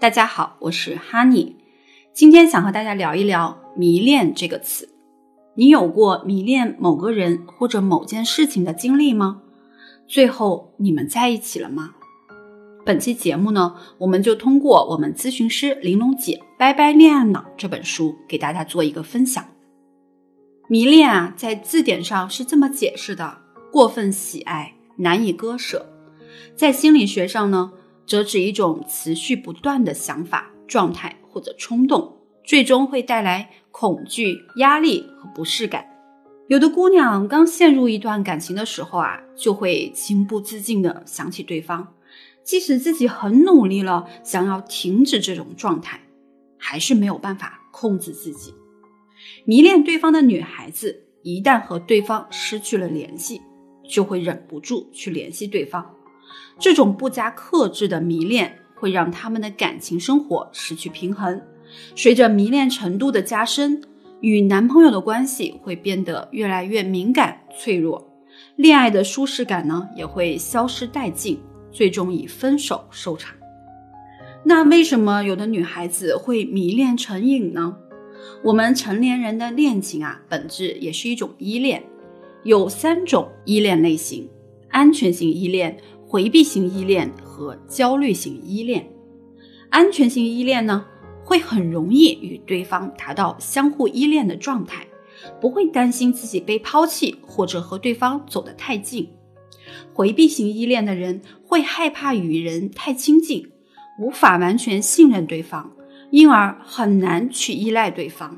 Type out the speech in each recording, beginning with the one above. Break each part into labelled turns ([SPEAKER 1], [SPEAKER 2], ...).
[SPEAKER 1] 大家好，我是 Honey，今天想和大家聊一聊“迷恋”这个词。你有过迷恋某个人或者某件事情的经历吗？最后你们在一起了吗？本期节目呢，我们就通过我们咨询师玲珑姐《拜拜恋爱脑》这本书给大家做一个分享。迷恋啊，在字典上是这么解释的：过分喜爱，难以割舍。在心理学上呢？则指一种持续不断的想法、状态或者冲动，最终会带来恐惧、压力和不适感。有的姑娘刚陷入一段感情的时候啊，就会情不自禁的想起对方，即使自己很努力了，想要停止这种状态，还是没有办法控制自己。迷恋对方的女孩子，一旦和对方失去了联系，就会忍不住去联系对方。这种不加克制的迷恋会让他们的感情生活失去平衡。随着迷恋程度的加深，与男朋友的关系会变得越来越敏感脆弱，恋爱的舒适感呢也会消失殆尽，最终以分手收场。那为什么有的女孩子会迷恋成瘾呢？我们成年人的恋情啊，本质也是一种依恋，有三种依恋类型：安全性依恋。回避型依恋和焦虑型依恋，安全性依恋呢，会很容易与对方达到相互依恋的状态，不会担心自己被抛弃或者和对方走得太近。回避型依恋的人会害怕与人太亲近，无法完全信任对方，因而很难去依赖对方。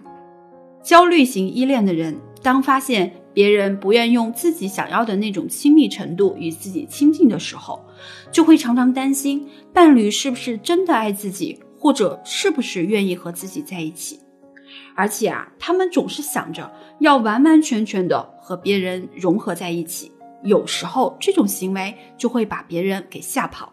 [SPEAKER 1] 焦虑型依恋的人，当发现。别人不愿用自己想要的那种亲密程度与自己亲近的时候，就会常常担心伴侣是不是真的爱自己，或者是不是愿意和自己在一起。而且啊，他们总是想着要完完全全的和别人融合在一起。有时候这种行为就会把别人给吓跑。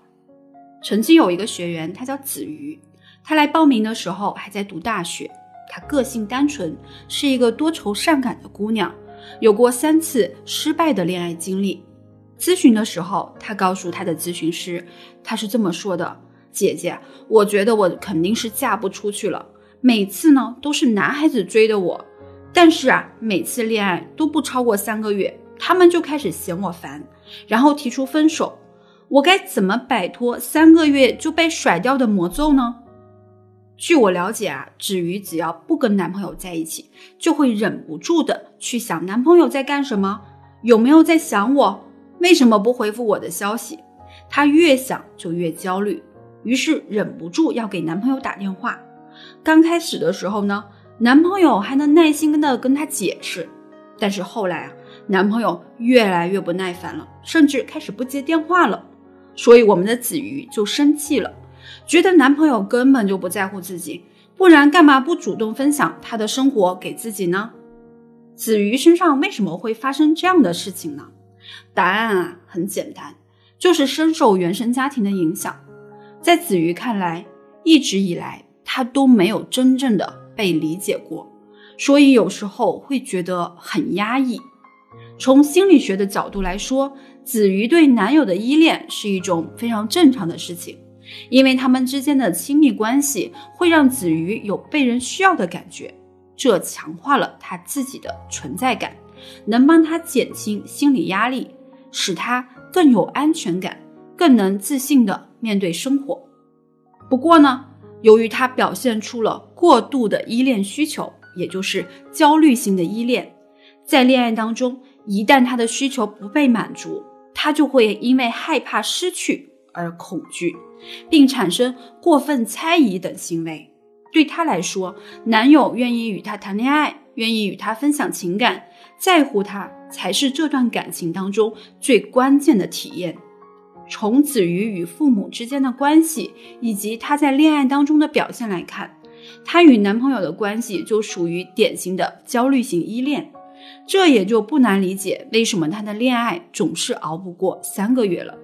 [SPEAKER 1] 曾经有一个学员，他叫子瑜，他来报名的时候还在读大学，他个性单纯，是一个多愁善感的姑娘。有过三次失败的恋爱经历，咨询的时候，他告诉他的咨询师，他是这么说的：“姐姐，我觉得我肯定是嫁不出去了。每次呢都是男孩子追的我，但是啊，每次恋爱都不超过三个月，他们就开始嫌我烦，然后提出分手。我该怎么摆脱三个月就被甩掉的魔咒呢？”据我了解啊，子瑜只要不跟男朋友在一起，就会忍不住的去想男朋友在干什么，有没有在想我，为什么不回复我的消息？她越想就越焦虑，于是忍不住要给男朋友打电话。刚开始的时候呢，男朋友还能耐心跟的跟她解释，但是后来啊，男朋友越来越不耐烦了，甚至开始不接电话了，所以我们的子瑜就生气了。觉得男朋友根本就不在乎自己，不然干嘛不主动分享他的生活给自己呢？子瑜身上为什么会发生这样的事情呢？答案啊很简单，就是深受原生家庭的影响。在子瑜看来，一直以来他都没有真正的被理解过，所以有时候会觉得很压抑。从心理学的角度来说，子瑜对男友的依恋是一种非常正常的事情。因为他们之间的亲密关系会让子瑜有被人需要的感觉，这强化了他自己的存在感，能帮他减轻心理压力，使他更有安全感，更能自信的面对生活。不过呢，由于他表现出了过度的依恋需求，也就是焦虑型的依恋，在恋爱当中，一旦他的需求不被满足，他就会因为害怕失去而恐惧。并产生过分猜疑等行为。对她来说，男友愿意与她谈恋爱，愿意与她分享情感，在乎她，才是这段感情当中最关键的体验。从子瑜与父母之间的关系，以及她在恋爱当中的表现来看，她与男朋友的关系就属于典型的焦虑型依恋。这也就不难理解为什么她的恋爱总是熬不过三个月了。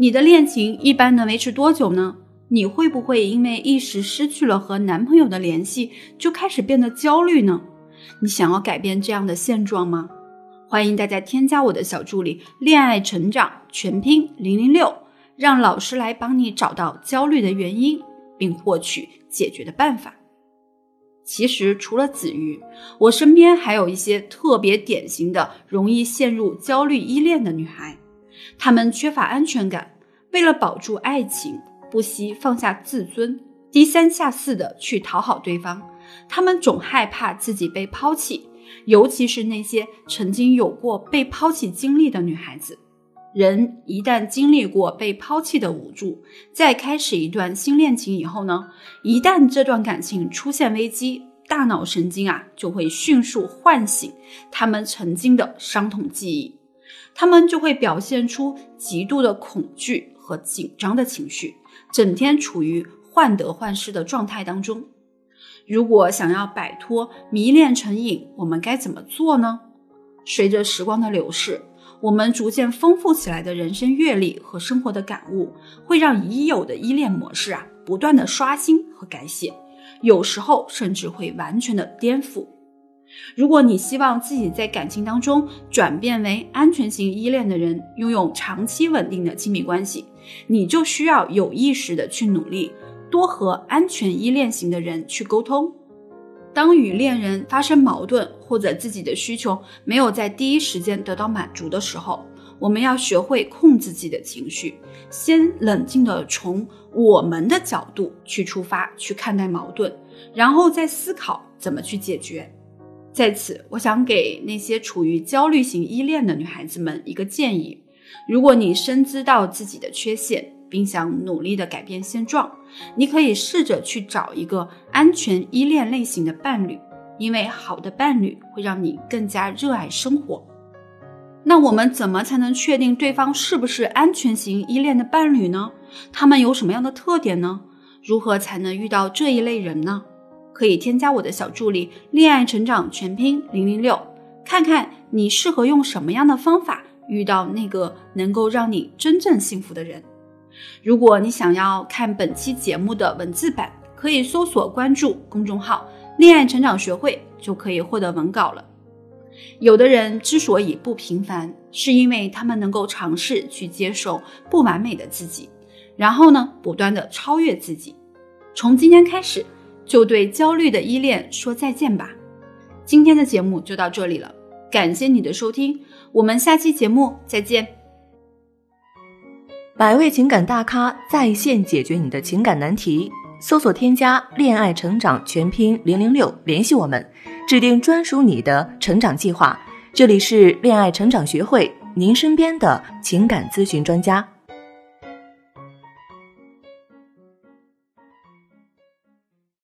[SPEAKER 1] 你的恋情一般能维持多久呢？你会不会因为一时失去了和男朋友的联系，就开始变得焦虑呢？你想要改变这样的现状吗？欢迎大家添加我的小助理“恋爱成长全拼零零六”，让老师来帮你找到焦虑的原因，并获取解决的办法。其实，除了子瑜，我身边还有一些特别典型的容易陷入焦虑依恋的女孩，他们缺乏安全感，为了保住爱情，不惜放下自尊，低三下四的去讨好对方。他们总害怕自己被抛弃，尤其是那些曾经有过被抛弃经历的女孩子。人一旦经历过被抛弃的无助，再开始一段新恋情以后呢，一旦这段感情出现危机，大脑神经啊就会迅速唤醒他们曾经的伤痛记忆，他们就会表现出极度的恐惧和紧张的情绪，整天处于患得患失的状态当中。如果想要摆脱迷恋成瘾，我们该怎么做呢？随着时光的流逝。我们逐渐丰富起来的人生阅历和生活的感悟，会让已有的依恋模式啊不断的刷新和改写，有时候甚至会完全的颠覆。如果你希望自己在感情当中转变为安全型依恋的人，拥有长期稳定的亲密关系，你就需要有意识的去努力，多和安全依恋型的人去沟通。当与恋人发生矛盾，或者自己的需求没有在第一时间得到满足的时候，我们要学会控制自己的情绪，先冷静的从我们的角度去出发去看待矛盾，然后再思考怎么去解决。在此，我想给那些处于焦虑型依恋的女孩子们一个建议：如果你深知到自己的缺陷，并想努力的改变现状，你可以试着去找一个安全依恋类型的伴侣，因为好的伴侣会让你更加热爱生活。那我们怎么才能确定对方是不是安全型依恋的伴侣呢？他们有什么样的特点呢？如何才能遇到这一类人呢？可以添加我的小助理“恋爱成长全拼零零六”，看看你适合用什么样的方法遇到那个能够让你真正幸福的人。如果你想要看本期节目的文字版，可以搜索关注公众号“恋爱成长学会”，就可以获得文稿了。有的人之所以不平凡，是因为他们能够尝试去接受不完美的自己，然后呢，不断的超越自己。从今天开始，就对焦虑的依恋说再见吧。今天的节目就到这里了，感谢你的收听，我们下期节目再见。
[SPEAKER 2] 百位情感大咖在线解决你的情感难题，搜索添加“恋爱成长全拼零零六”联系我们，制定专属你的成长计划。这里是恋爱成长学会，您身边的情感咨询专家。